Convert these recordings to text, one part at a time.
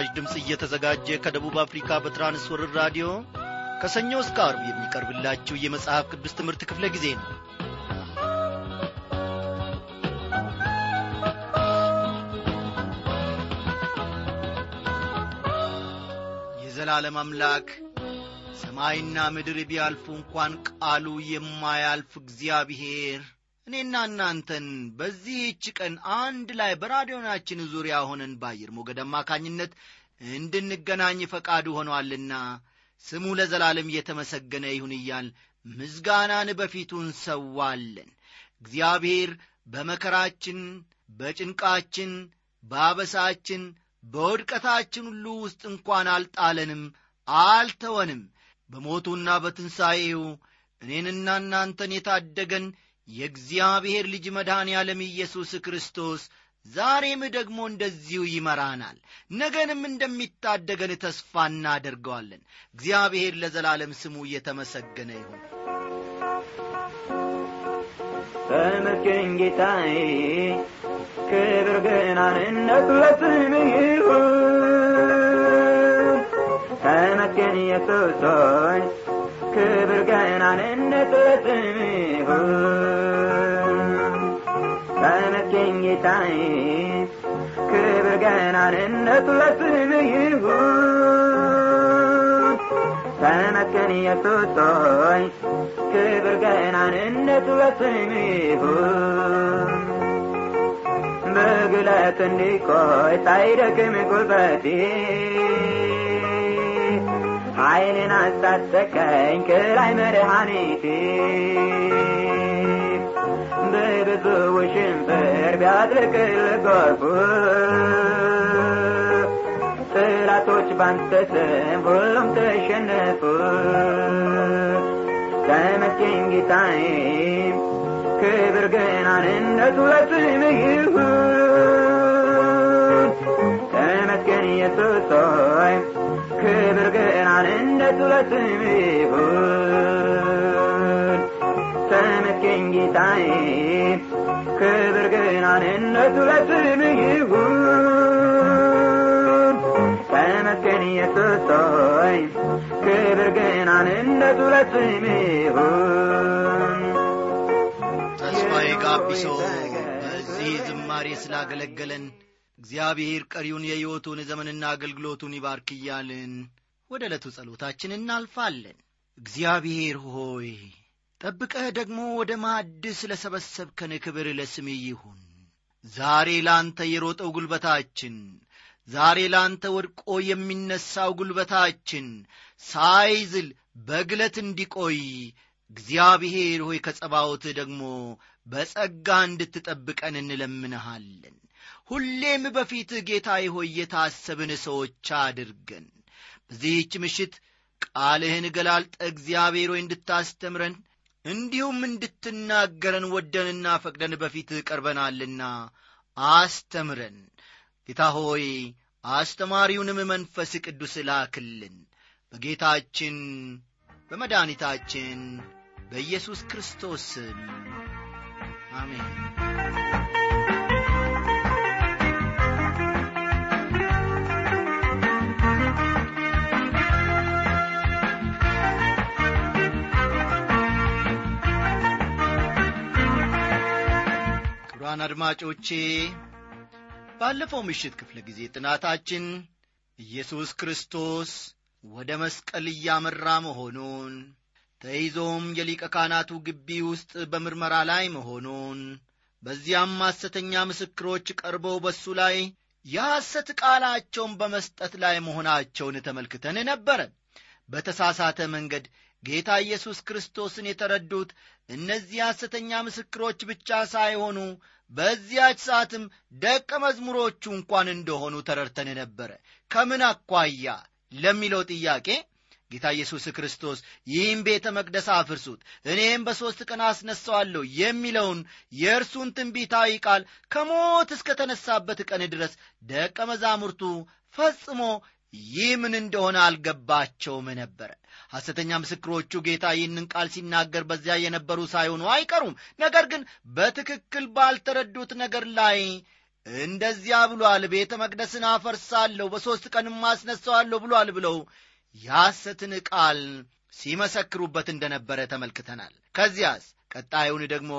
በምስራች ድምፅ እየተዘጋጀ ከደቡብ አፍሪካ በትራንስወርር ራዲዮ ከሰኞ እስከ አርብ የሚቀርብላችሁ የመጽሐፍ ቅዱስ ትምህርት ክፍለ ጊዜ ነው። የዘላለም አምላክ ሰማይና ምድር ቢያልፉ እንኳን ቃሉ የማያልፍ እግዚአብሔር እኔና እናንተን በዚህች ቀን አንድ ላይ በራዲዮናችን ዙሪያ ሆነን በአየር ሞገድ አማካኝነት እንድንገናኝ ፈቃዱ ሆኗልና ስሙ ለዘላለም እየተመሰገነ ይሁን እያል ምዝጋናን በፊቱ እንሰዋለን እግዚአብሔር በመከራችን በጭንቃችን በአበሳችን በውድቀታችን ሁሉ ውስጥ እንኳን አልጣለንም አልተወንም። በሞቱና በትንሣኤው እኔንና እናንተን የታደገን የእግዚአብሔር ልጅ መድኃኔ ዓለም ኢየሱስ ክርስቶስ ዛሬም ደግሞ እንደዚሁ ይመራናል። ነገንም እንደሚታደገን ተስፋ እናደርገዋለን። እግዚአብሔር ለዘላለም ስሙ እየተመሰገነ ይሁን። ተመስገን ጌታዬ ክብር ገናንነት ለስምህ ይሁን። ተመስገን ኢየሱስ ክብር ገናንነት ለስምህ ተመስገን ጌታዬ ክብር ገናንነት ለስምህ ይሁን ተመስገን ኢየሱስ ክብር ገናንነት ለስምህ ይሁን በግለት እንዲቆይ ሳይደክም ጉልበቴ ኃይልን አስታጠቀኝ ከላይ መድኃኒቴ። በብዙ ውሽንፍር ቢያጥለቅልቅ ጎርፉ። ጠላቶች ባንተ ስም ሁሉም ተሸነፉ። ተመስገን ጌታዬ ክብር ገናንነቱ ለስምህ ይሁን ተመስገን ኢየሱስ ሆይ ክብር ገናንነቱ ለስምህ ይሁን ተመስገን ጌታዬ ክብር ገናንነቱ ለስምህ ይሁን ተመስገን ኢየሱስ ሆይ ክብር ገናንነቱ ለስምህ ይሁን ተስፋዬ ጋቢሶ በዚህ ዝማሬ ስላገለገለን እግዚአብሔር ቀሪውን የሕይወቱን ዘመንና አገልግሎቱን ይባርክ እያልን ወደ ዕለቱ ጸሎታችን እናልፋለን። እግዚአብሔር ሆይ ጠብቀህ ደግሞ ወደ ማዕድ ስለ ሰበሰብከን ክብር ለስምህ ይሁን። ዛሬ ላንተ የሮጠው ጉልበታችን ዛሬ ላንተ ወድቆ የሚነሳው ጉልበታችን ሳይዝል በግለት እንዲቆይ እግዚአብሔር ሆይ ከጸባዖት ደግሞ በጸጋ እንድትጠብቀን እንለምንሃለን ሁሌም በፊት ጌታዬ ሆይ የታሰብን ሰዎች አድርገን። በዚህች ምሽት ቃልህን ገላልጠ እግዚአብሔር ሆይ እንድታስተምረን እንዲሁም እንድትናገረን ወደንና ፈቅደን በፊት ቀርበናልና አስተምረን። ጌታ ሆይ አስተማሪውንም መንፈስ ቅዱስ ላክልን። በጌታችን በመድኃኒታችን በኢየሱስ ክርስቶስ አሜን ክቡራን አድማጮቼ ባለፈው ምሽት ክፍለ ጊዜ ጥናታችን ኢየሱስ ክርስቶስ ወደ መስቀል እያመራ መሆኑን ተይዞም የሊቀ ካህናቱ ግቢ ውስጥ በምርመራ ላይ መሆኑን በዚያም ሐሰተኛ ምስክሮች ቀርበው በሱ ላይ የሐሰት ቃላቸውን በመስጠት ላይ መሆናቸውን ተመልክተን ነበረ። በተሳሳተ መንገድ ጌታ ኢየሱስ ክርስቶስን የተረዱት እነዚህ ሐሰተኛ ምስክሮች ብቻ ሳይሆኑ በዚያች ሰዓትም ደቀ መዝሙሮቹ እንኳን እንደሆኑ ተረድተን ነበረ። ከምን አኳያ ለሚለው ጥያቄ ጌታ ኢየሱስ ክርስቶስ ይህም ቤተ መቅደስ አፍርሱት እኔም በሦስት ቀን አስነሣዋለሁ የሚለውን የእርሱን ትንቢታዊ ቃል ከሞት እስከ ተነሳበት ቀን ድረስ ደቀ መዛሙርቱ ፈጽሞ ይህ ምን እንደሆነ አልገባቸውም ነበረ ሐሰተኛ ምስክሮቹ ጌታ ይህንን ቃል ሲናገር በዚያ የነበሩ ሳይሆኑ አይቀሩም። ነገር ግን በትክክል ባልተረዱት ነገር ላይ እንደዚያ ብሏል፣ ቤተ መቅደስን አፈርሳለሁ፣ በሦስት ቀንም አስነሣዋለሁ ብሏል ብለው የሐሰትን ቃል ሲመሰክሩበት እንደነበረ ተመልክተናል። ከዚያስ ቀጣዩን ደግሞ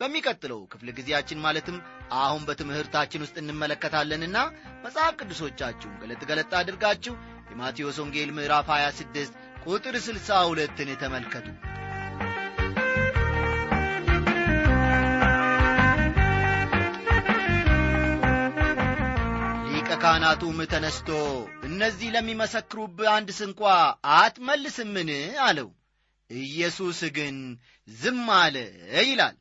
በሚቀጥለው ክፍለ ጊዜያችን ማለትም አሁን በትምህርታችን ውስጥ እንመለከታለንና መጽሐፍ ቅዱሶቻችሁን ገለጥ ገለጥ አድርጋችሁ የማቴዎስ ወንጌል ምዕራፍ 26 ቁጥር 62ን ተመልከቱ። ካህናቱም ተነስቶ እነዚህ ለሚመሰክሩብህ አንድ ስንኳ አትመልስምን አለው። ኢየሱስ ግን ዝም አለ ይላል።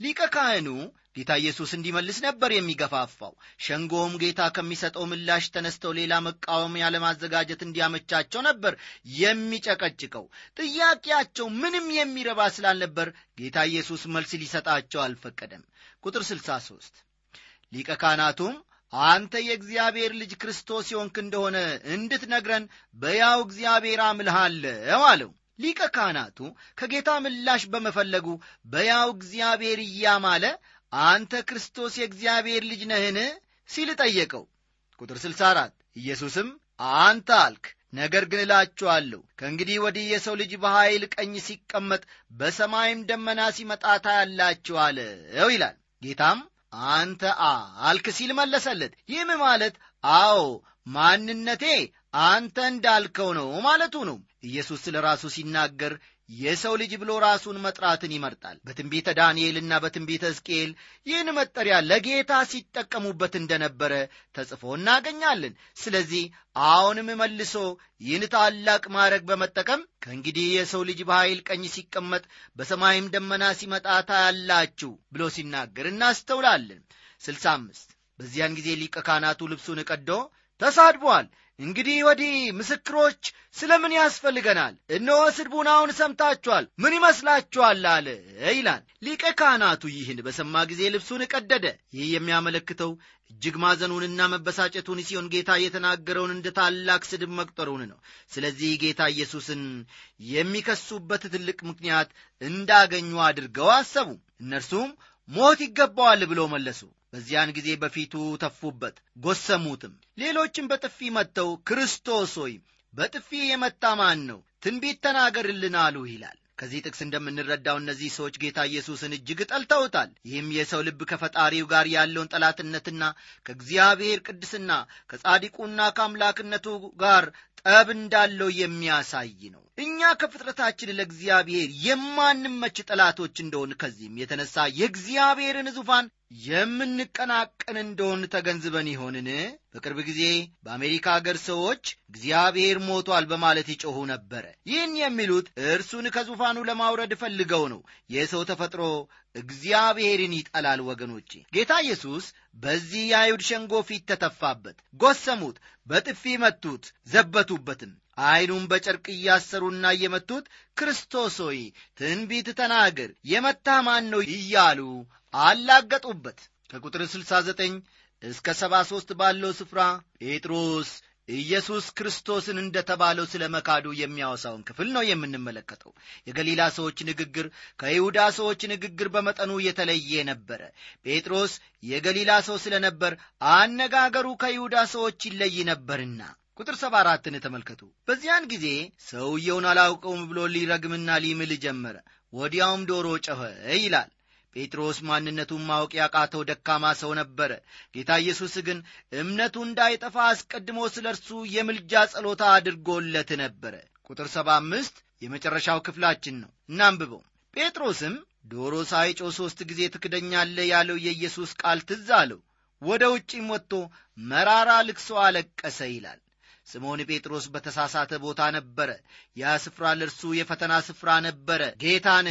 ሊቀ ካህኑ ጌታ ኢየሱስ እንዲመልስ ነበር የሚገፋፋው። ሸንጎውም ጌታ ከሚሰጠው ምላሽ ተነስተው ሌላ መቃወሚያ ለማዘጋጀት እንዲያመቻቸው ነበር የሚጨቀጭቀው። ጥያቄያቸው ምንም የሚረባ ስላልነበር ጌታ ኢየሱስ መልስ ሊሰጣቸው አልፈቀደም። ቁጥር 63 ሊቀ ካህናቱም አንተ የእግዚአብሔር ልጅ ክርስቶስ የሆንክ እንደሆነ እንድትነግረን በያው እግዚአብሔር አምልሃለሁ አለው። ሊቀ ካህናቱ ከጌታ ምላሽ በመፈለጉ በያው እግዚአብሔር እያማለ አንተ ክርስቶስ የእግዚአብሔር ልጅ ነህን ሲል ጠየቀው። ቁጥር 64 ኢየሱስም አንተ አልክ፣ ነገር ግን እላችኋለሁ ከእንግዲህ ወዲህ የሰው ልጅ በኃይል ቀኝ ሲቀመጥ በሰማይም ደመና ሲመጣ ታያላችሁ ይላል። ጌታም አንተ አልክ ሲል መለሰለት። ይህም ማለት አዎ ማንነቴ አንተ እንዳልከው ነው ማለቱ ነው። ኢየሱስ ስለ ራሱ ሲናገር የሰው ልጅ ብሎ ራሱን መጥራትን ይመርጣል። በትንቢተ ዳንኤልና በትንቢተ ሕዝቅኤል ይህን መጠሪያ ለጌታ ሲጠቀሙበት እንደነበረ ተጽፎ እናገኛለን። ስለዚህ አሁንም መልሶ ይህን ታላቅ ማዕረግ በመጠቀም ከእንግዲህ የሰው ልጅ በኃይል ቀኝ ሲቀመጥ በሰማይም ደመና ሲመጣ ታያላችሁ ብሎ ሲናገር እናስተውላለን። ስልሳ አምስት በዚያን ጊዜ ሊቀ ካህናቱ ልብሱን ቀዶ ተሳድቧል እንግዲህ ወዲህ ምስክሮች ስለ ምን ያስፈልገናል? እነሆ ስድቡን አሁን ሰምታችኋል፣ ምን ይመስላችኋል? አለ ይላል። ሊቀ ካህናቱ ይህን በሰማ ጊዜ ልብሱን ቀደደ። ይህ የሚያመለክተው እጅግ ማዘኑንና መበሳጨቱን ሲሆን ጌታ የተናገረውን እንደ ታላቅ ስድብ መቁጠሩን ነው። ስለዚህ ጌታ ኢየሱስን የሚከሱበት ትልቅ ምክንያት እንዳገኙ አድርገው አሰቡ። እነርሱም ሞት ይገባዋል ብለው መለሱ። በዚያን ጊዜ በፊቱ ተፉበት፣ ጎሰሙትም። ሌሎችም በጥፊ መጥተው ክርስቶስ ሆይ በጥፊ የመታ ማን ነው? ትንቢት ተናገርልን አሉ ይላል። ከዚህ ጥቅስ እንደምንረዳው እነዚህ ሰዎች ጌታ ኢየሱስን እጅግ ጠልተውታል። ይህም የሰው ልብ ከፈጣሪው ጋር ያለውን ጠላትነትና ከእግዚአብሔር ቅድስና ከጻዲቁና ከአምላክነቱ ጋር ጠብ እንዳለው የሚያሳይ ነው። እኛ ከፍጥረታችን ለእግዚአብሔር የማንመች ጠላቶች እንደሆን ከዚህም የተነሳ የእግዚአብሔርን ዙፋን የምንቀናቀን እንደሆን ተገንዝበን ይሆንን? በቅርብ ጊዜ በአሜሪካ አገር ሰዎች እግዚአብሔር ሞቷል በማለት ይጮኹ ነበረ። ይህን የሚሉት እርሱን ከዙፋኑ ለማውረድ ፈልገው ነው። የሰው ተፈጥሮ እግዚአብሔርን ይጠላል። ወገኖቼ ጌታ ኢየሱስ በዚህ የአይሁድ ሸንጎ ፊት ተተፋበት፣ ጎሰሙት፣ በጥፊ መቱት፣ ዘበቱበትም። ዐይኑን በጨርቅ እያሰሩና እየመቱት ክርስቶስ ሆይ ትንቢት ተናገር፣ የመታህ ማን ነው እያሉ አላገጡበት። ከቁጥር 69 እስከ 73 ባለው ስፍራ ጴጥሮስ ኢየሱስ ክርስቶስን እንደ ተባለው ስለ መካዱ የሚያወሳውን ክፍል ነው የምንመለከተው። የገሊላ ሰዎች ንግግር ከይሁዳ ሰዎች ንግግር በመጠኑ የተለየ ነበረ። ጴጥሮስ የገሊላ ሰው ስለ ነበር አነጋገሩ ከይሁዳ ሰዎች ይለይ ነበርና ቁጥር ሰባ አራትን ተመልከቱ። በዚያን ጊዜ ሰውየውን አላውቀውም ብሎ ሊረግምና ሊምል ጀመረ። ወዲያውም ዶሮ ጮኸ ይላል። ጴጥሮስ ማንነቱን ማወቅ ያቃተው ደካማ ሰው ነበረ። ጌታ ኢየሱስ ግን እምነቱ እንዳይጠፋ አስቀድሞ ስለ እርሱ የምልጃ ጸሎታ አድርጎለት ነበረ። ቁጥር ሰባ አምስት የመጨረሻው ክፍላችን ነው። እናንብበው። ጴጥሮስም ዶሮ ሳይጮህ ሦስት ጊዜ ትክደኛለህ ያለው የኢየሱስ ቃል ትዝ አለው። ወደ ውጪም ወጥቶ መራራ ልቅሶ አለቀሰ ይላል። ስምዖን ጴጥሮስ በተሳሳተ ቦታ ነበረ። ያ ስፍራ ለእርሱ የፈተና ስፍራ ነበረ። ጌታን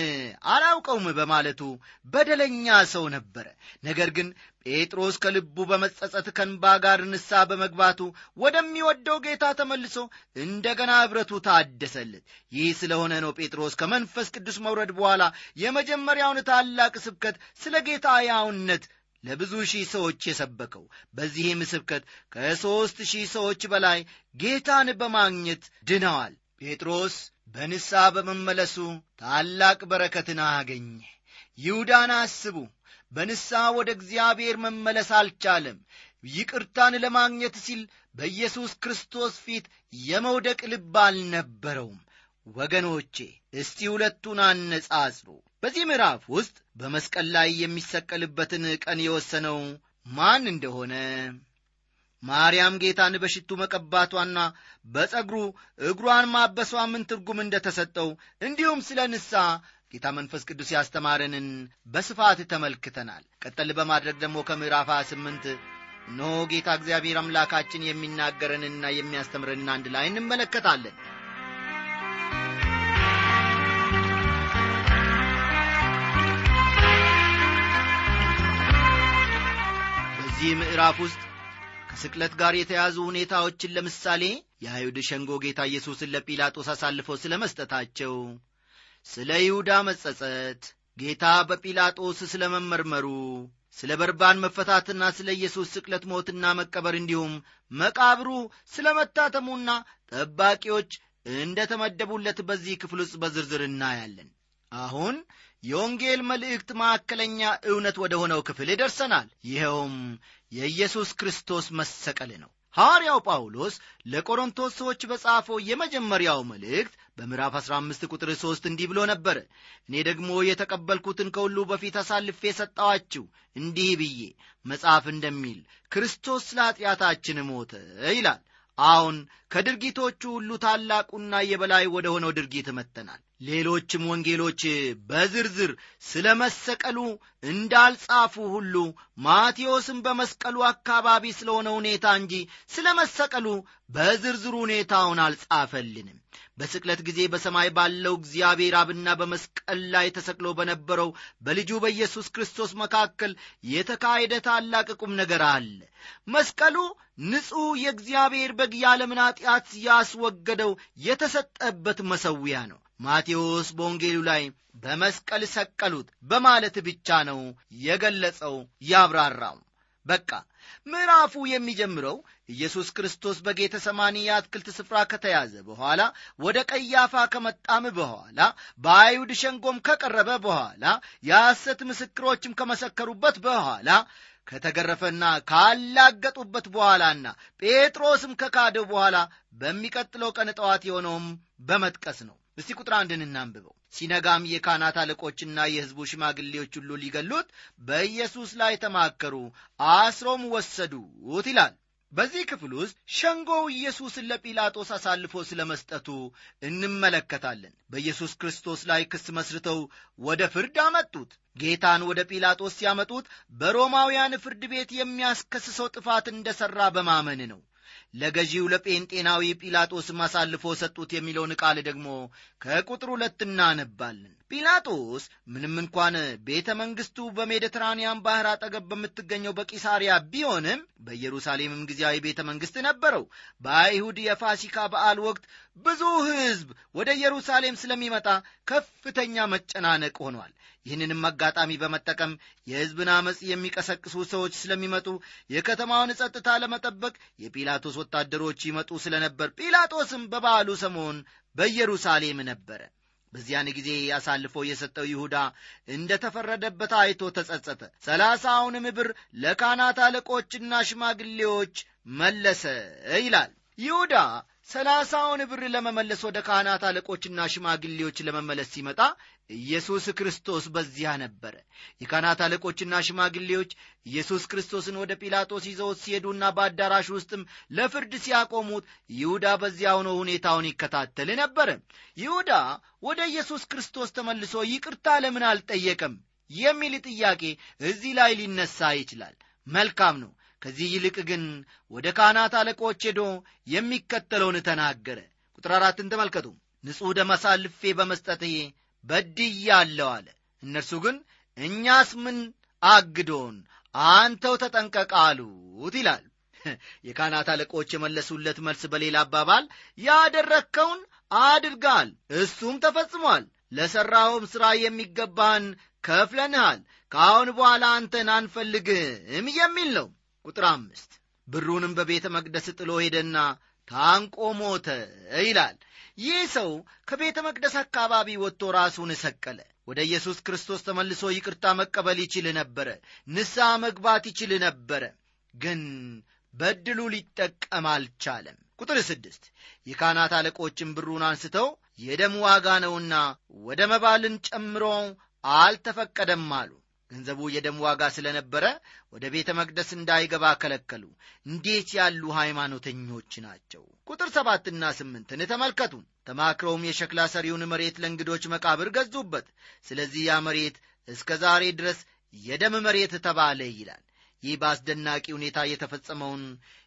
አላውቀውም በማለቱ በደለኛ ሰው ነበረ። ነገር ግን ጴጥሮስ ከልቡ በመጸጸት ከንባ ጋር ንስሐ በመግባቱ ወደሚወደው ጌታ ተመልሶ እንደገና ኅብረቱ ታደሰለት። ይህ ስለሆነ ነው ጴጥሮስ ከመንፈስ ቅዱስ መውረድ በኋላ የመጀመሪያውን ታላቅ ስብከት ስለ ጌታ ሕያውነት ለብዙ ሺህ ሰዎች የሰበከው። በዚህም ስብከት ከሦስት ሺህ ሰዎች በላይ ጌታን በማግኘት ድነዋል። ጴጥሮስ በንስሐ በመመለሱ ታላቅ በረከትን አገኘ። ይሁዳን አስቡ። በንስሐ ወደ እግዚአብሔር መመለስ አልቻለም ይቅርታን ለማግኘት ሲል በኢየሱስ ክርስቶስ ፊት የመውደቅ ልብ አልነበረውም ወገኖቼ እስቲ ሁለቱን አነጻጽሩ በዚህ ምዕራፍ ውስጥ በመስቀል ላይ የሚሰቀልበትን ቀን የወሰነው ማን እንደሆነ? ማርያም ጌታን በሽቱ መቀባቷና በጸጉሩ እግሯን ማበሷ ምን ትርጉም እንደተሰጠው እንዲሁም ስለ ንሳ ጌታ መንፈስ ቅዱስ ያስተማረንን በስፋት ተመልክተናል። ቀጠል በማድረግ ደግሞ ከምዕራፍ 28 እነሆ ጌታ እግዚአብሔር አምላካችን የሚናገረንና የሚያስተምረንን አንድ ላይ እንመለከታለን በዚህ ምዕራፍ ውስጥ ከስቅለት ጋር የተያዙ ሁኔታዎችን ለምሳሌ የአይሁድ ሸንጎ ጌታ ኢየሱስን ለጲላጦስ አሳልፈው ስለ መስጠታቸው ስለ ይሁዳ መጸጸት ጌታ በጲላጦስ ስለ መመርመሩ ስለ በርባን መፈታትና ስለ ኢየሱስ ስቅለት ሞትና መቀበር እንዲሁም መቃብሩ ስለ መታተሙና ጠባቂዎች እንደ ተመደቡለት በዚህ ክፍል ውስጥ በዝርዝር እናያለን። አሁን የወንጌል መልእክት ማዕከለኛ እውነት ወደ ሆነው ክፍል ደርሰናል። ይኸውም የኢየሱስ ክርስቶስ መሰቀል ነው። ሐዋርያው ጳውሎስ ለቆሮንቶስ ሰዎች በጻፈው የመጀመሪያው መልእክት በምዕራፍ 15 ቁጥር 3 እንዲህ ብሎ ነበረ። እኔ ደግሞ የተቀበልኩትን ከሁሉ በፊት አሳልፌ ሰጠዋችሁ እንዲህ ብዬ መጽሐፍ እንደሚል ክርስቶስ ስለ ሞተ ይላል። አሁን ከድርጊቶቹ ሁሉ ታላቁና የበላይ ወደ ሆነው ድርጊት መጥተናል ሌሎችም ወንጌሎች በዝርዝር ስለ መሰቀሉ እንዳልጻፉ ሁሉ ማቴዎስም በመስቀሉ አካባቢ ስለሆነ ሁኔታ እንጂ ስለ መሰቀሉ በዝርዝሩ ሁኔታውን አልጻፈልንም። በስቅለት ጊዜ በሰማይ ባለው እግዚአብሔር አብና በመስቀል ላይ ተሰቅሎ በነበረው በልጁ በኢየሱስ ክርስቶስ መካከል የተካሄደ ታላቅ ቁም ነገር አለ። መስቀሉ ንጹሕ የእግዚአብሔር በግ ያለምን ኀጢአት ያስወገደው የተሰጠበት መሰዊያ ነው። ማቴዎስ በወንጌሉ ላይ በመስቀል ሰቀሉት በማለት ብቻ ነው የገለጸው ያብራራው በቃ። ምዕራፉ የሚጀምረው ኢየሱስ ክርስቶስ በጌተ ሰማኒ የአትክልት ስፍራ ከተያዘ በኋላ ወደ ቀያፋ ከመጣም በኋላ በአይሁድ ሸንጎም ከቀረበ በኋላ የሐሰት ምስክሮችም ከመሰከሩበት በኋላ ከተገረፈና ካላገጡበት በኋላና ጴጥሮስም ከካደው በኋላ በሚቀጥለው ቀን ጠዋት የሆነውም በመጥቀስ ነው። እስቲ ቁጥር አንድን እናንብበው ሲነጋም የካህናት አለቆችና የሕዝቡ ሽማግሌዎች ሁሉ ሊገሉት በኢየሱስ ላይ ተማከሩ አስሮም ወሰዱት ይላል። በዚህ ክፍል ውስጥ ሸንጎው ኢየሱስን ለጲላጦስ አሳልፎ ስለ መስጠቱ እንመለከታለን። በኢየሱስ ክርስቶስ ላይ ክስ መስርተው ወደ ፍርድ አመጡት። ጌታን ወደ ጲላጦስ ሲያመጡት በሮማውያን ፍርድ ቤት የሚያስከስሰው ጥፋት እንደሠራ በማመን ነው ለገዢው ለጴንጤናዊ ጲላጦስም አሳልፎ ሰጡት የሚለውን ቃል ደግሞ ከቁጥር ሁለት እናነባለን ጲላጦስ ምንም እንኳን ቤተ መንግሥቱ በሜዲትራንያን ባሕር አጠገብ በምትገኘው በቂሳሪያ ቢሆንም በኢየሩሳሌምም ጊዜያዊ ቤተ መንግሥት ነበረው። በአይሁድ የፋሲካ በዓል ወቅት ብዙ ሕዝብ ወደ ኢየሩሳሌም ስለሚመጣ ከፍተኛ መጨናነቅ ሆኗል። ይህንንም አጋጣሚ በመጠቀም የሕዝብን አመፅ የሚቀሰቅሱ ሰዎች ስለሚመጡ የከተማውን ጸጥታ ለመጠበቅ የጲላጦስ ወታደሮች ይመጡ ስለነበር ጲላጦስም በበዓሉ ሰሞን በኢየሩሳሌም ነበረ በዚያን ጊዜ አሳልፎ የሰጠው ይሁዳ እንደ ተፈረደበት አይቶ ተጸጸተ። ሰላሳውንም ብር ለካህናት አለቆችና ሽማግሌዎች መለሰ ይላል። ይሁዳ ሰላሳውን ብር ለመመለስ ወደ ካህናት አለቆችና ሽማግሌዎች ለመመለስ ሲመጣ ኢየሱስ ክርስቶስ በዚያ ነበረ። የካህናት አለቆችና ሽማግሌዎች ኢየሱስ ክርስቶስን ወደ ጲላጦስ ይዘውት ሲሄዱና በአዳራሽ ውስጥም ለፍርድ ሲያቆሙት ይሁዳ በዚያ ሆኖ ሁኔታውን ይከታተል ነበረ። ይሁዳ ወደ ኢየሱስ ክርስቶስ ተመልሶ ይቅርታ ለምን አልጠየቀም? የሚል ጥያቄ እዚህ ላይ ሊነሳ ይችላል። መልካም ነው ከዚህ ይልቅ ግን ወደ ካህናት አለቆች ሄዶ የሚከተለውን ተናገረ። ቁጥር አራትን ተመልከቱ። ንጹሕ ደም አሳልፌ በመስጠቴ በድያለሁ አለ። እነርሱ ግን እኛስ ምን አግዶን? አንተው ተጠንቀቅ አሉት ይላል። የካህናት አለቆች የመለሱለት መልስ በሌላ አባባል ያደረግከውን አድርጋል እሱም ተፈጽሟል። ለሠራውም ሥራ የሚገባህን ከፍለንሃል ከአሁን በኋላ አንተን አንፈልግም የሚል ነው ቁጥር አምስት ብሩንም በቤተ መቅደስ ጥሎ ሄደና ታንቆ ሞተ ይላል። ይህ ሰው ከቤተ መቅደስ አካባቢ ወጥቶ ራሱን ሰቀለ። ወደ ኢየሱስ ክርስቶስ ተመልሶ ይቅርታ መቀበል ይችል ነበረ። ንስሐ መግባት ይችል ነበረ። ግን በድሉ ሊጠቀም አልቻለም። ቁጥር ስድስት የካህናት አለቆችን ብሩን አንስተው የደም ዋጋ ነውና ወደ መባልን ጨምሮ አልተፈቀደም አሉ። ገንዘቡ የደም ዋጋ ስለነበረ ወደ ቤተ መቅደስ እንዳይገባ ከለከሉ። እንዴት ያሉ ሃይማኖተኞች ናቸው! ቁጥር ሰባትና ስምንትን ተመልከቱ። ተማክረውም የሸክላ ሰሪውን መሬት ለእንግዶች መቃብር ገዙበት። ስለዚህ ያ መሬት እስከ ዛሬ ድረስ የደም መሬት ተባለ ይላል። ይህ በአስደናቂ ሁኔታ የተፈጸመውን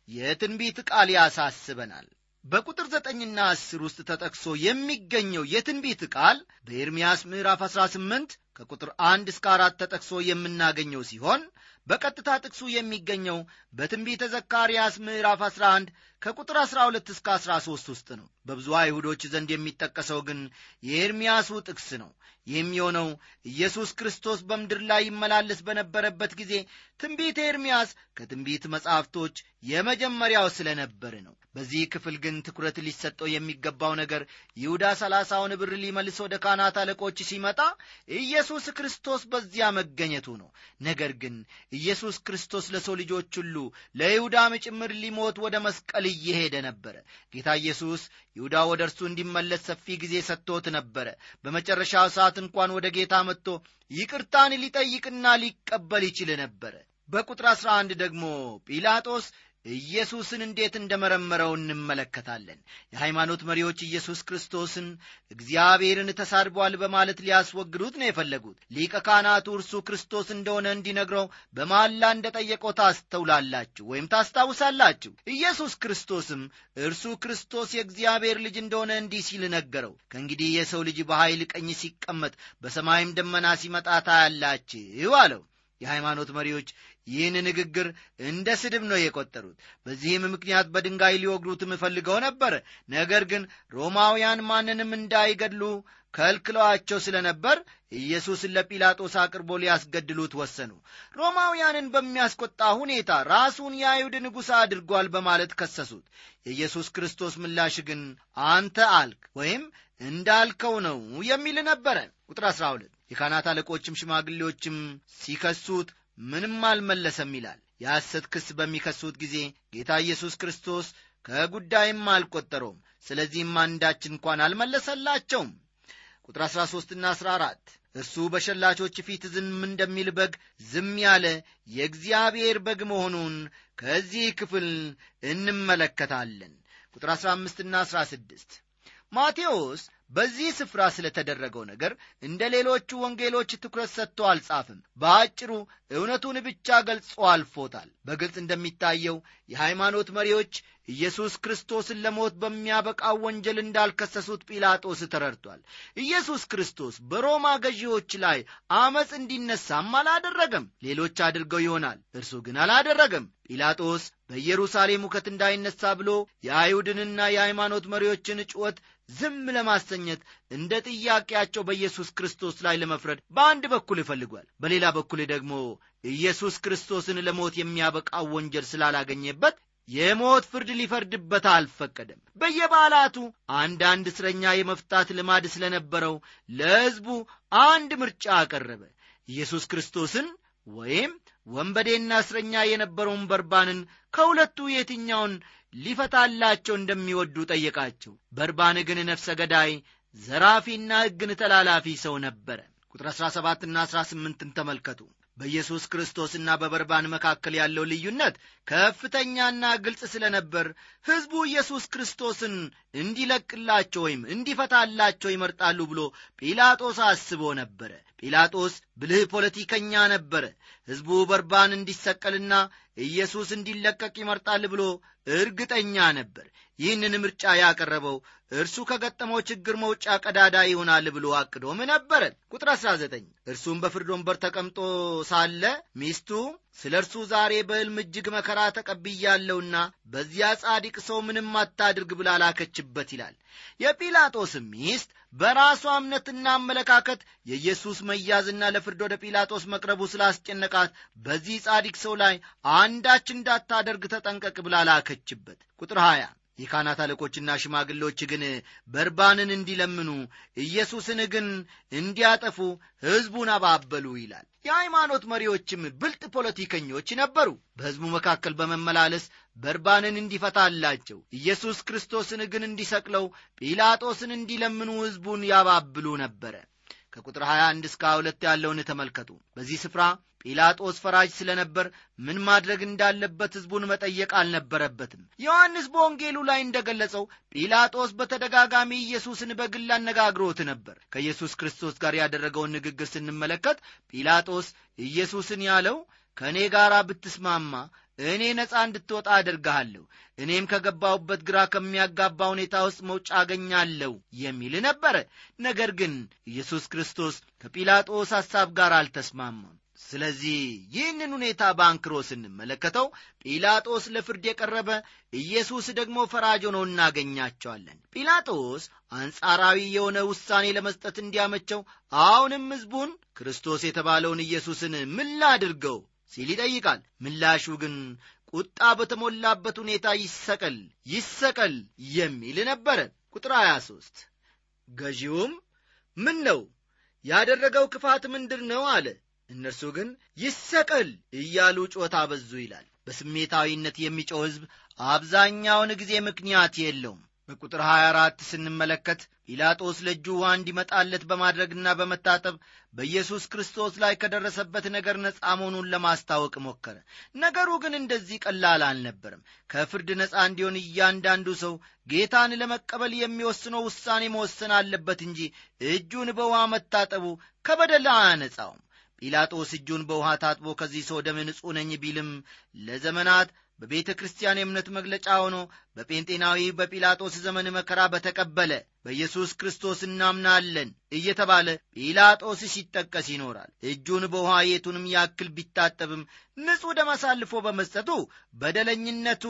የትንቢት ቃል ያሳስበናል። በቁጥር ዘጠኝና አስር ውስጥ ተጠቅሶ የሚገኘው የትንቢት ቃል በኤርምያስ ምዕራፍ 18 ከቁጥር አንድ እስከ አራት ተጠቅሶ የምናገኘው ሲሆን በቀጥታ ጥቅሱ የሚገኘው በትንቢተ ዘካርያስ ምዕራፍ 11 ከቁጥር 12 እስከ 13 ውስጥ ነው። በብዙ አይሁዶች ዘንድ የሚጠቀሰው ግን የኤርምያሱ ጥቅስ ነው። ይህም የሆነው ኢየሱስ ክርስቶስ በምድር ላይ ይመላለስ በነበረበት ጊዜ ትንቢተ ኤርምያስ ከትንቢት መጻሕፍቶች የመጀመሪያው ስለነበር ነው። በዚህ ክፍል ግን ትኩረት ሊሰጠው የሚገባው ነገር ይሁዳ ሰላሳውን ብር ሊመልስ ወደ ካህናት አለቆች ሲመጣ ኢየሱስ ክርስቶስ በዚያ መገኘቱ ነው። ነገር ግን ኢየሱስ ክርስቶስ ለሰው ልጆች ሁሉ ለይሁዳም ጭምር ሊሞት ወደ መስቀል እየሄደ ነበረ። ጌታ ኢየሱስ ይሁዳ ወደ እርሱ እንዲመለስ ሰፊ ጊዜ ሰጥቶት ነበረ። በመጨረሻው ሰዓት እንኳን ወደ ጌታ መጥቶ ይቅርታን ሊጠይቅና ሊቀበል ይችል ነበረ። በቁጥር አሥራ አንድ ደግሞ ጲላጦስ ኢየሱስን እንዴት እንደመረመረው እንመለከታለን። የሃይማኖት መሪዎች ኢየሱስ ክርስቶስን እግዚአብሔርን ተሳድቧል በማለት ሊያስወግዱት ነው የፈለጉት። ሊቀ ካህናቱ እርሱ ክርስቶስ እንደሆነ እንዲነግረው በመሐላ እንደ ጠየቀው ታስተውላላችሁ ወይም ታስታውሳላችሁ። ኢየሱስ ክርስቶስም እርሱ ክርስቶስ የእግዚአብሔር ልጅ እንደሆነ እንዲህ ሲል ነገረው። ከእንግዲህ የሰው ልጅ በኃይል ቀኝ ሲቀመጥ በሰማይም ደመና ሲመጣ ታያላችሁ አለው። የሃይማኖት መሪዎች ይህን ንግግር እንደ ስድብ ነው የቆጠሩት። በዚህም ምክንያት በድንጋይ ሊወግሩትም ፈልገው ነበረ። ነገር ግን ሮማውያን ማንንም እንዳይገድሉ ከልክለዋቸው ስለነበር ኢየሱስን ለጲላጦስ አቅርቦ ሊያስገድሉት ወሰኑ። ሮማውያንን በሚያስቆጣ ሁኔታ ራሱን የአይሁድ ንጉሥ አድርጓል በማለት ከሰሱት። የኢየሱስ ክርስቶስ ምላሽ ግን አንተ አልክ ወይም እንዳልከው ነው የሚል ነበረ። ቁጥር 12 የካህናት አለቆችም ሽማግሌዎችም ሲከሱት ምንም አልመለሰም ይላል። የሐሰት ክስ በሚከሱት ጊዜ ጌታ ኢየሱስ ክርስቶስ ከጉዳይም አልቈጠረውም። ስለዚህም አንዳች እንኳን አልመለሰላቸውም። ቁጥር 13ና 14 እርሱ በሸላቾች ፊት ዝም እንደሚል በግ ዝም ያለ የእግዚአብሔር በግ መሆኑን ከዚህ ክፍል እንመለከታለን። ቁጥር 15ና 16 ማቴዎስ በዚህ ስፍራ ስለተደረገው ነገር እንደ ሌሎቹ ወንጌሎች ትኩረት ሰጥቶ አልጻፍም። በአጭሩ እውነቱን ብቻ ገልጾ አልፎታል። በግልጽ እንደሚታየው የሃይማኖት መሪዎች ኢየሱስ ክርስቶስን ለሞት በሚያበቃው ወንጀል እንዳልከሰሱት ጲላጦስ ተረድቷል። ኢየሱስ ክርስቶስ በሮማ ገዢዎች ላይ አመፅ እንዲነሳም አላደረገም። ሌሎች አድርገው ይሆናል፣ እርሱ ግን አላደረገም። ጲላጦስ በኢየሩሳሌም ሁከት እንዳይነሳ ብሎ የአይሁድንና የሃይማኖት መሪዎችን ጩኸት ዝም ለማሰኘት እንደ ጥያቄያቸው በኢየሱስ ክርስቶስ ላይ ለመፍረድ በአንድ በኩል ይፈልጓል። በሌላ በኩል ደግሞ ኢየሱስ ክርስቶስን ለሞት የሚያበቃው ወንጀል ስላላገኘበት የሞት ፍርድ ሊፈርድበት አልፈቀደም። በየበዓላቱ አንዳንድ እስረኛ የመፍታት ልማድ ስለነበረው ለሕዝቡ አንድ ምርጫ አቀረበ። ኢየሱስ ክርስቶስን ወይም ወንበዴና እስረኛ የነበረውን በርባንን ከሁለቱ የትኛውን ሊፈታላቸው እንደሚወዱ ጠየቃቸው። በርባን ግን ነፍሰ ገዳይ፣ ዘራፊና ሕግን ተላላፊ ሰው ነበረ። ቁጥር 17ና 18ን ተመልከቱ። በኢየሱስ ክርስቶስና በበርባን መካከል ያለው ልዩነት ከፍተኛና ግልጽ ስለነበር ሕዝቡ ኢየሱስ ክርስቶስን እንዲለቅላቸው ወይም እንዲፈታላቸው ይመርጣሉ ብሎ ጲላጦስ አስቦ ነበረ። ጲላጦስ ብልህ ፖለቲከኛ ነበረ። ሕዝቡ በርባን እንዲሰቀልና ኢየሱስ እንዲለቀቅ ይመርጣል ብሎ እርግጠኛ ነበር። ይህንን ምርጫ ያቀረበው እርሱ ከገጠመው ችግር መውጫ ቀዳዳ ይሆናል ብሎ አቅዶም ነበረ። ቁጥር 19 እርሱም በፍርድ ወንበር ተቀምጦ ሳለ ሚስቱ ስለ እርሱ ዛሬ በሕልም እጅግ መከራ ተቀብያለሁና በዚያ ጻድቅ ሰው ምንም አታድርግ ብላ ላከችበት ይላል። የጲላጦስም ሚስት በራሷ እምነትና አመለካከት የኢየሱስ መያዝና ለፍርድ ወደ ጲላጦስ መቅረቡ ስላስጨነቃት በዚህ ጻድቅ ሰው ላይ አንዳች እንዳታደርግ ተጠንቀቅ ብላ ላከችበት። ቁጥር 20 የካህናት አለቆችና ሽማግሎች ግን በርባንን እንዲለምኑ ኢየሱስን ግን እንዲያጠፉ ሕዝቡን አባበሉ ይላል። የሃይማኖት መሪዎችም ብልጥ ፖለቲከኞች ነበሩ። በሕዝቡ መካከል በመመላለስ በርባንን እንዲፈታላቸው ኢየሱስ ክርስቶስን ግን እንዲሰቅለው ጲላጦስን እንዲለምኑ ሕዝቡን ያባብሉ ነበረ። ከቁጥር 21 እስከ 22 ያለውን ተመልከቱ። በዚህ ስፍራ ጲላጦስ ፈራጅ ስለነበር ምን ማድረግ እንዳለበት ሕዝቡን መጠየቅ አልነበረበትም። ዮሐንስ በወንጌሉ ላይ እንደገለጸው ጲላጦስ በተደጋጋሚ ኢየሱስን በግል አነጋግሮት ነበር። ከኢየሱስ ክርስቶስ ጋር ያደረገውን ንግግር ስንመለከት ጲላጦስ ኢየሱስን ያለው ከእኔ ጋር ብትስማማ እኔ ነፃ እንድትወጣ አደርግሃለሁ እኔም ከገባሁበት ግራ ከሚያጋባ ሁኔታ ውስጥ መውጫ አገኛለሁ የሚል ነበረ ነገር ግን ኢየሱስ ክርስቶስ ከጲላጦስ ሐሳብ ጋር አልተስማማም ስለዚህ ይህንን ሁኔታ በአንክሮ ስንመለከተው ጲላጦስ ለፍርድ የቀረበ ኢየሱስ ደግሞ ፈራጅ ሆኖ እናገኛቸዋለን። ጲላጦስ አንጻራዊ የሆነ ውሳኔ ለመስጠት እንዲያመቸው አሁንም ሕዝቡን ክርስቶስ የተባለውን ኢየሱስን ምን ላድርገው ሲል ይጠይቃል። ምላሹ ግን ቁጣ በተሞላበት ሁኔታ ይሰቀል ይሰቀል የሚል ነበረ። ቁጥር 23 ገዢውም ምን ነው ያደረገው ክፋት ምንድር ነው አለ እነርሱ ግን ይሰቀል እያሉ ጮታ አበዙ ይላል። በስሜታዊነት የሚጮው ሕዝብ አብዛኛውን ጊዜ ምክንያት የለውም። በቁጥር 24 ስንመለከት ጲላጦስ ለእጁ ውሃ እንዲመጣለት በማድረግና በመታጠብ በኢየሱስ ክርስቶስ ላይ ከደረሰበት ነገር ነፃ መሆኑን ለማስታወቅ ሞከረ። ነገሩ ግን እንደዚህ ቀላል አልነበርም ከፍርድ ነፃ እንዲሆን እያንዳንዱ ሰው ጌታን ለመቀበል የሚወስነው ውሳኔ መወሰን አለበት እንጂ እጁን በውሃ መታጠቡ ከበደል አያነጻውም ጲላጦስ እጁን በውሃ ታጥቦ ከዚህ ሰው ደም ንጹሕ ነኝ ቢልም ለዘመናት በቤተ ክርስቲያን የእምነት መግለጫ ሆኖ በጴንጤናዊ በጲላጦስ ዘመን መከራ በተቀበለ በኢየሱስ ክርስቶስ እናምናለን እየተባለ ጲላጦስ ሲጠቀስ ይኖራል። እጁን በውሃ የቱንም ያክል ቢታጠብም ንጹሕ ደም አሳልፎ በመስጠቱ በደለኝነቱ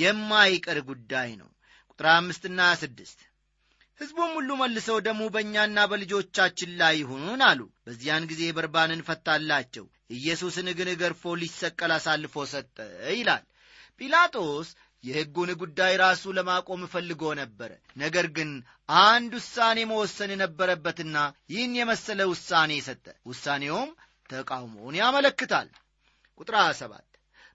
የማይቀር ጉዳይ ነው። ቁጥር አምስትና ስድስት ሕዝቡም ሁሉ መልሰው ደሙ በእኛና በልጆቻችን ላይ ይሁን አሉ። በዚያን ጊዜ በርባንን ፈታላቸው ኢየሱስን ግን ገርፎ ሊሰቀል አሳልፎ ሰጠ ይላል። ጲላጦስ የሕጉን ጉዳይ ራሱ ለማቆም ፈልጎ ነበረ። ነገር ግን አንድ ውሳኔ መወሰን ነበረበትና ይህን የመሰለ ውሳኔ ሰጠ። ውሳኔውም ተቃውሞውን ያመለክታል። ቁጥር 27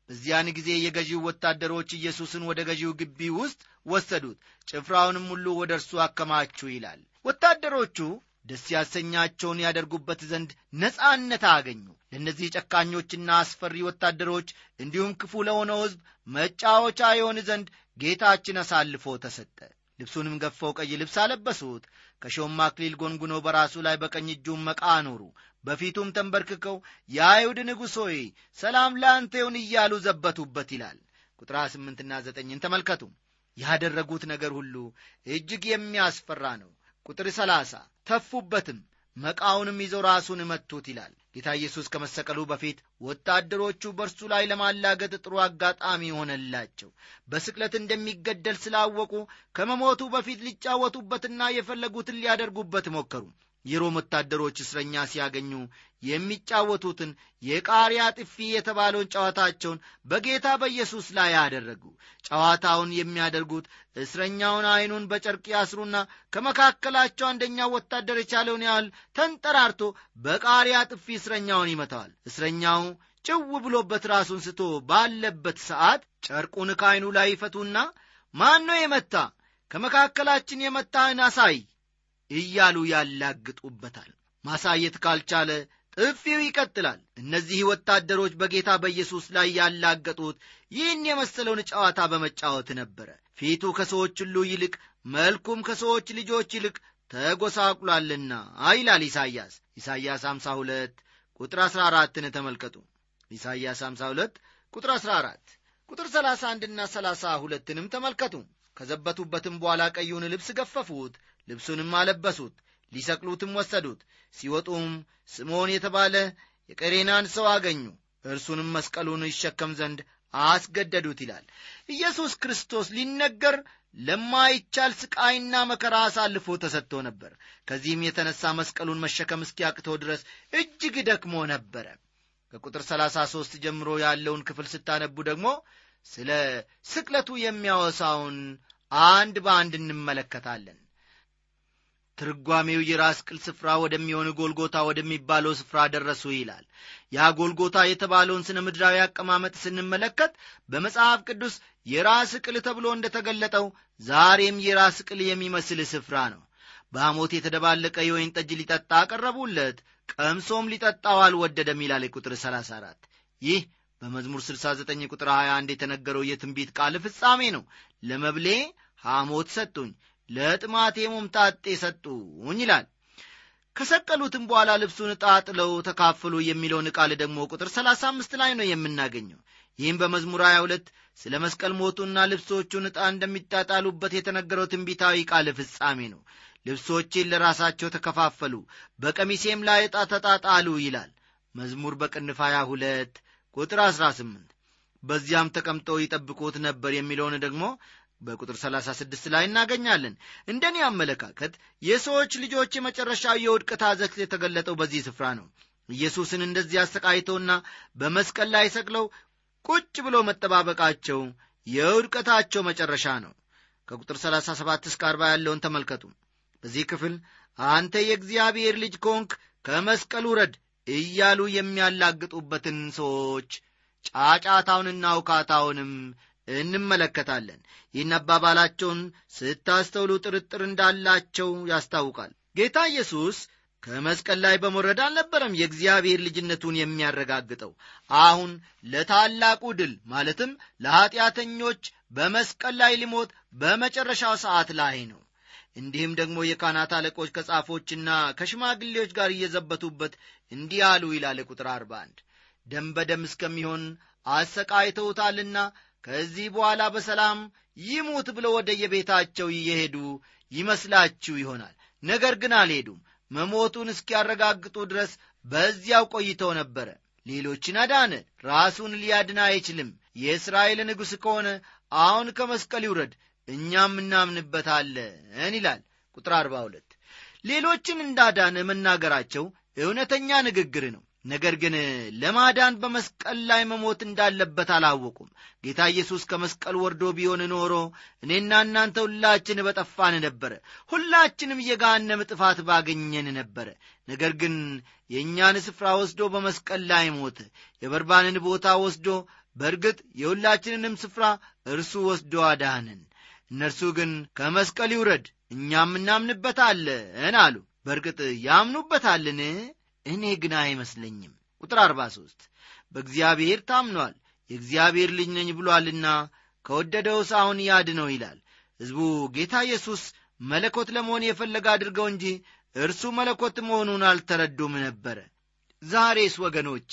በዚያን ጊዜ የገዢው ወታደሮች ኢየሱስን ወደ ገዢው ግቢ ውስጥ ወሰዱት። ጭፍራውንም ሁሉ ወደ እርሱ አከማቹ ይላል። ወታደሮቹ ደስ ያሰኛቸውን ያደርጉበት ዘንድ ነጻነት አገኙ። ለእነዚህ ጨካኞችና አስፈሪ ወታደሮች እንዲሁም ክፉ ለሆነው ሕዝብ መጫወቻ የሆን ዘንድ ጌታችን አሳልፎ ተሰጠ። ልብሱንም ገፈው ቀይ ልብስ አለበሱት። ከሾም አክሊል ጎንጉኖ በራሱ ላይ በቀኝ እጁም መቃ አኖሩ በፊቱም ተንበርክከው የአይሁድ ንጉሥ ሆይ ሰላም ለአንተ ይሁን እያሉ ዘበቱበት ይላል። ቁጥር ስምንትና ዘጠኝን ተመልከቱ። ያደረጉት ነገር ሁሉ እጅግ የሚያስፈራ ነው። ቁጥር ሰላሳ ተፉበትም መቃውንም ይዘው ራሱን መቱት ይላል። ጌታ ኢየሱስ ከመሰቀሉ በፊት ወታደሮቹ በእርሱ ላይ ለማላገጥ ጥሩ አጋጣሚ ሆነላቸው። በስቅለት እንደሚገደል ስላወቁ ከመሞቱ በፊት ሊጫወቱበትና የፈለጉትን ሊያደርጉበት ሞከሩ የሮም ወታደሮች እስረኛ ሲያገኙ የሚጫወቱትን የቃሪያ ጥፊ የተባለውን ጨዋታቸውን በጌታ በኢየሱስ ላይ ያደረጉ ጨዋታውን የሚያደርጉት እስረኛውን ዐይኑን በጨርቅ ያስሩና ከመካከላቸው አንደኛው ወታደር የቻለውን ያህል ተንጠራርቶ በቃሪያ ጥፊ እስረኛውን ይመታዋል። እስረኛው ጭው ብሎበት ራሱን ስቶ ባለበት ሰዓት ጨርቁን ከዐይኑ ላይ ይፈቱና ማን ነው የመታ? ከመካከላችን የመታህን አሳይ እያሉ ያላግጡበታል። ማሳየት ካልቻለ ጥፊው ይቀጥላል። እነዚህ ወታደሮች በጌታ በኢየሱስ ላይ ያላገጡት ይህን የመሰለውን ጨዋታ በመጫወት ነበረ። ፊቱ ከሰዎች ሁሉ ይልቅ መልኩም ከሰዎች ልጆች ይልቅ ተጎሳቁሏልና ይላል ኢሳይያስ። ኢሳይያስ 52 ቁጥር 14ን ተመልከቱ። ኢሳይያስ 52 ቁጥር 14 ቁጥር 31 ና 32ንም ተመልከቱ። ከዘበቱበትም በኋላ ቀዩን ልብስ ገፈፉት ልብሱንም አለበሱት ሊሰቅሉትም ወሰዱት። ሲወጡም ስምዖን የተባለ የቀሬናን ሰው አገኙ እርሱንም መስቀሉን ይሸከም ዘንድ አስገደዱት ይላል። ኢየሱስ ክርስቶስ ሊነገር ለማይቻል ስቃይና መከራ አሳልፎ ተሰጥቶ ነበር። ከዚህም የተነሳ መስቀሉን መሸከም እስኪያቅተው ድረስ እጅግ ደክሞ ነበረ። ከቁጥር 33 ጀምሮ ያለውን ክፍል ስታነቡ ደግሞ ስለ ስቅለቱ የሚያወሳውን አንድ በአንድ እንመለከታለን ትርጓሜው የራስ ቅል ስፍራ ወደሚሆን ጎልጎታ ወደሚባለው ስፍራ ደረሱ ይላል። ያ ጎልጎታ የተባለውን ስነ ምድራዊ አቀማመጥ ስንመለከት በመጽሐፍ ቅዱስ የራስ ቅል ተብሎ እንደ ተገለጠው ዛሬም የራስ ቅል የሚመስል ስፍራ ነው። በሐሞት የተደባለቀ የወይን ጠጅ ሊጠጣ አቀረቡለት ቀምሶም ሊጠጣው አልወደደም ይላል ቁጥር 34 ይህ በመዝሙር 69 ቁጥር 21 የተነገረው የትንቢት ቃል ፍጻሜ ነው። ለመብሌ ሐሞት ሰጡኝ ለጥማቴ ሞምጣጤ ሰጡኝ ይላል። ከሰቀሉትም በኋላ ልብሱን ጣጥለው ተካፈሉ የሚለውን ቃል ደግሞ ቁጥር 35 ላይ ነው የምናገኘው። ይህም በመዝሙር 22 ስለ መስቀል ሞቱና ልብሶቹን ዕጣ እንደሚጣጣሉበት የተነገረው ትንቢታዊ ቃል ፍጻሜ ነው። ልብሶቼን ለራሳቸው ተከፋፈሉ በቀሚሴም ላይ ዕጣ ተጣጣሉ ይላል። መዝሙር በቅንፍ 22 ቁጥር 18 በዚያም ተቀምጠው ይጠብቁት ነበር የሚለውን ደግሞ በቁጥር 36 ላይ እናገኛለን። እንደኔ አመለካከት የሰዎች ልጆች የመጨረሻው የውድቀት አዘቅት የተገለጠው በዚህ ስፍራ ነው። ኢየሱስን እንደዚህ አሰቃይተውና በመስቀል ላይ ሰቅለው ቁጭ ብሎ መጠባበቃቸው የውድቀታቸው መጨረሻ ነው። ከቁጥር 37 እስከ 40 ያለውን ተመልከቱ። በዚህ ክፍል አንተ የእግዚአብሔር ልጅ ከሆንክ ከመስቀል ውረድ እያሉ የሚያላግጡበትን ሰዎች ጫጫታውንና ውካታውንም እንመለከታለን። ይህን አባባላቸውን ስታስተውሉ ጥርጥር እንዳላቸው ያስታውቃል። ጌታ ኢየሱስ ከመስቀል ላይ በመውረድ አልነበረም የእግዚአብሔር ልጅነቱን የሚያረጋግጠው። አሁን ለታላቁ ድል ማለትም ለኀጢአተኞች በመስቀል ላይ ሊሞት በመጨረሻው ሰዓት ላይ ነው። እንዲህም ደግሞ የካህናት አለቆች ከጻፎችና ከሽማግሌዎች ጋር እየዘበቱበት እንዲህ አሉ ይላል ቁጥር 41 ደም በደም እስከሚሆን አሰቃይተውታልና ከዚህ በኋላ በሰላም ይሙት ብለው ወደ የቤታቸው እየሄዱ ይመስላችሁ ይሆናል። ነገር ግን አልሄዱም። መሞቱን እስኪያረጋግጡ ድረስ በዚያው ቆይተው ነበረ። ሌሎችን አዳነ። ራሱን ሊያድን አይችልም። የእስራኤል ንጉሥ ከሆነ አሁን ከመስቀል ይውረድ እኛም እናምንበታለን ይላል። ቁጥር 42 ሌሎችን እንዳዳነ መናገራቸው እውነተኛ ንግግር ነው ነገር ግን ለማዳን በመስቀል ላይ መሞት እንዳለበት አላወቁም። ጌታ ኢየሱስ ከመስቀል ወርዶ ቢሆን ኖሮ እኔና እናንተ ሁላችን በጠፋን ነበረ ሁላችንም የጋነም ጥፋት ባገኘን ነበረ ነገር ግን የእኛን ስፍራ ወስዶ በመስቀል ላይ ሞተ። የበርባንን ቦታ ወስዶ በእርግጥ የሁላችንንም ስፍራ እርሱ ወስዶ አዳንን። እነርሱ ግን ከመስቀል ይውረድ እኛም እናምንበታለን አሉ። በእርግጥ ያምኑበታልን እኔ ግን አይመስለኝም። ቁጥር 43 በእግዚአብሔር ታምኗል። የእግዚአብሔር ልጅ ነኝ ብሏልና ከወደደው ሳሁን ያድነው ይላል። ሕዝቡ ጌታ ኢየሱስ መለኮት ለመሆን የፈለገ አድርገው እንጂ እርሱ መለኮት መሆኑን አልተረዱም ነበረ። ዛሬስ ወገኖቼ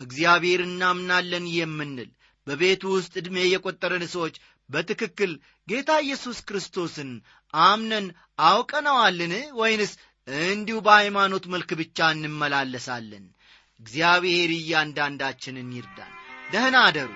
በእግዚአብሔር እናምናለን የምንል በቤቱ ውስጥ ዕድሜ የቈጠረን ሰዎች በትክክል ጌታ ኢየሱስ ክርስቶስን አምነን አውቀነዋልን? ወይንስ እንዲሁ በሃይማኖት መልክ ብቻ እንመላለሳለን። እግዚአብሔር እያንዳንዳችንን ይርዳን። ደህና አደሩ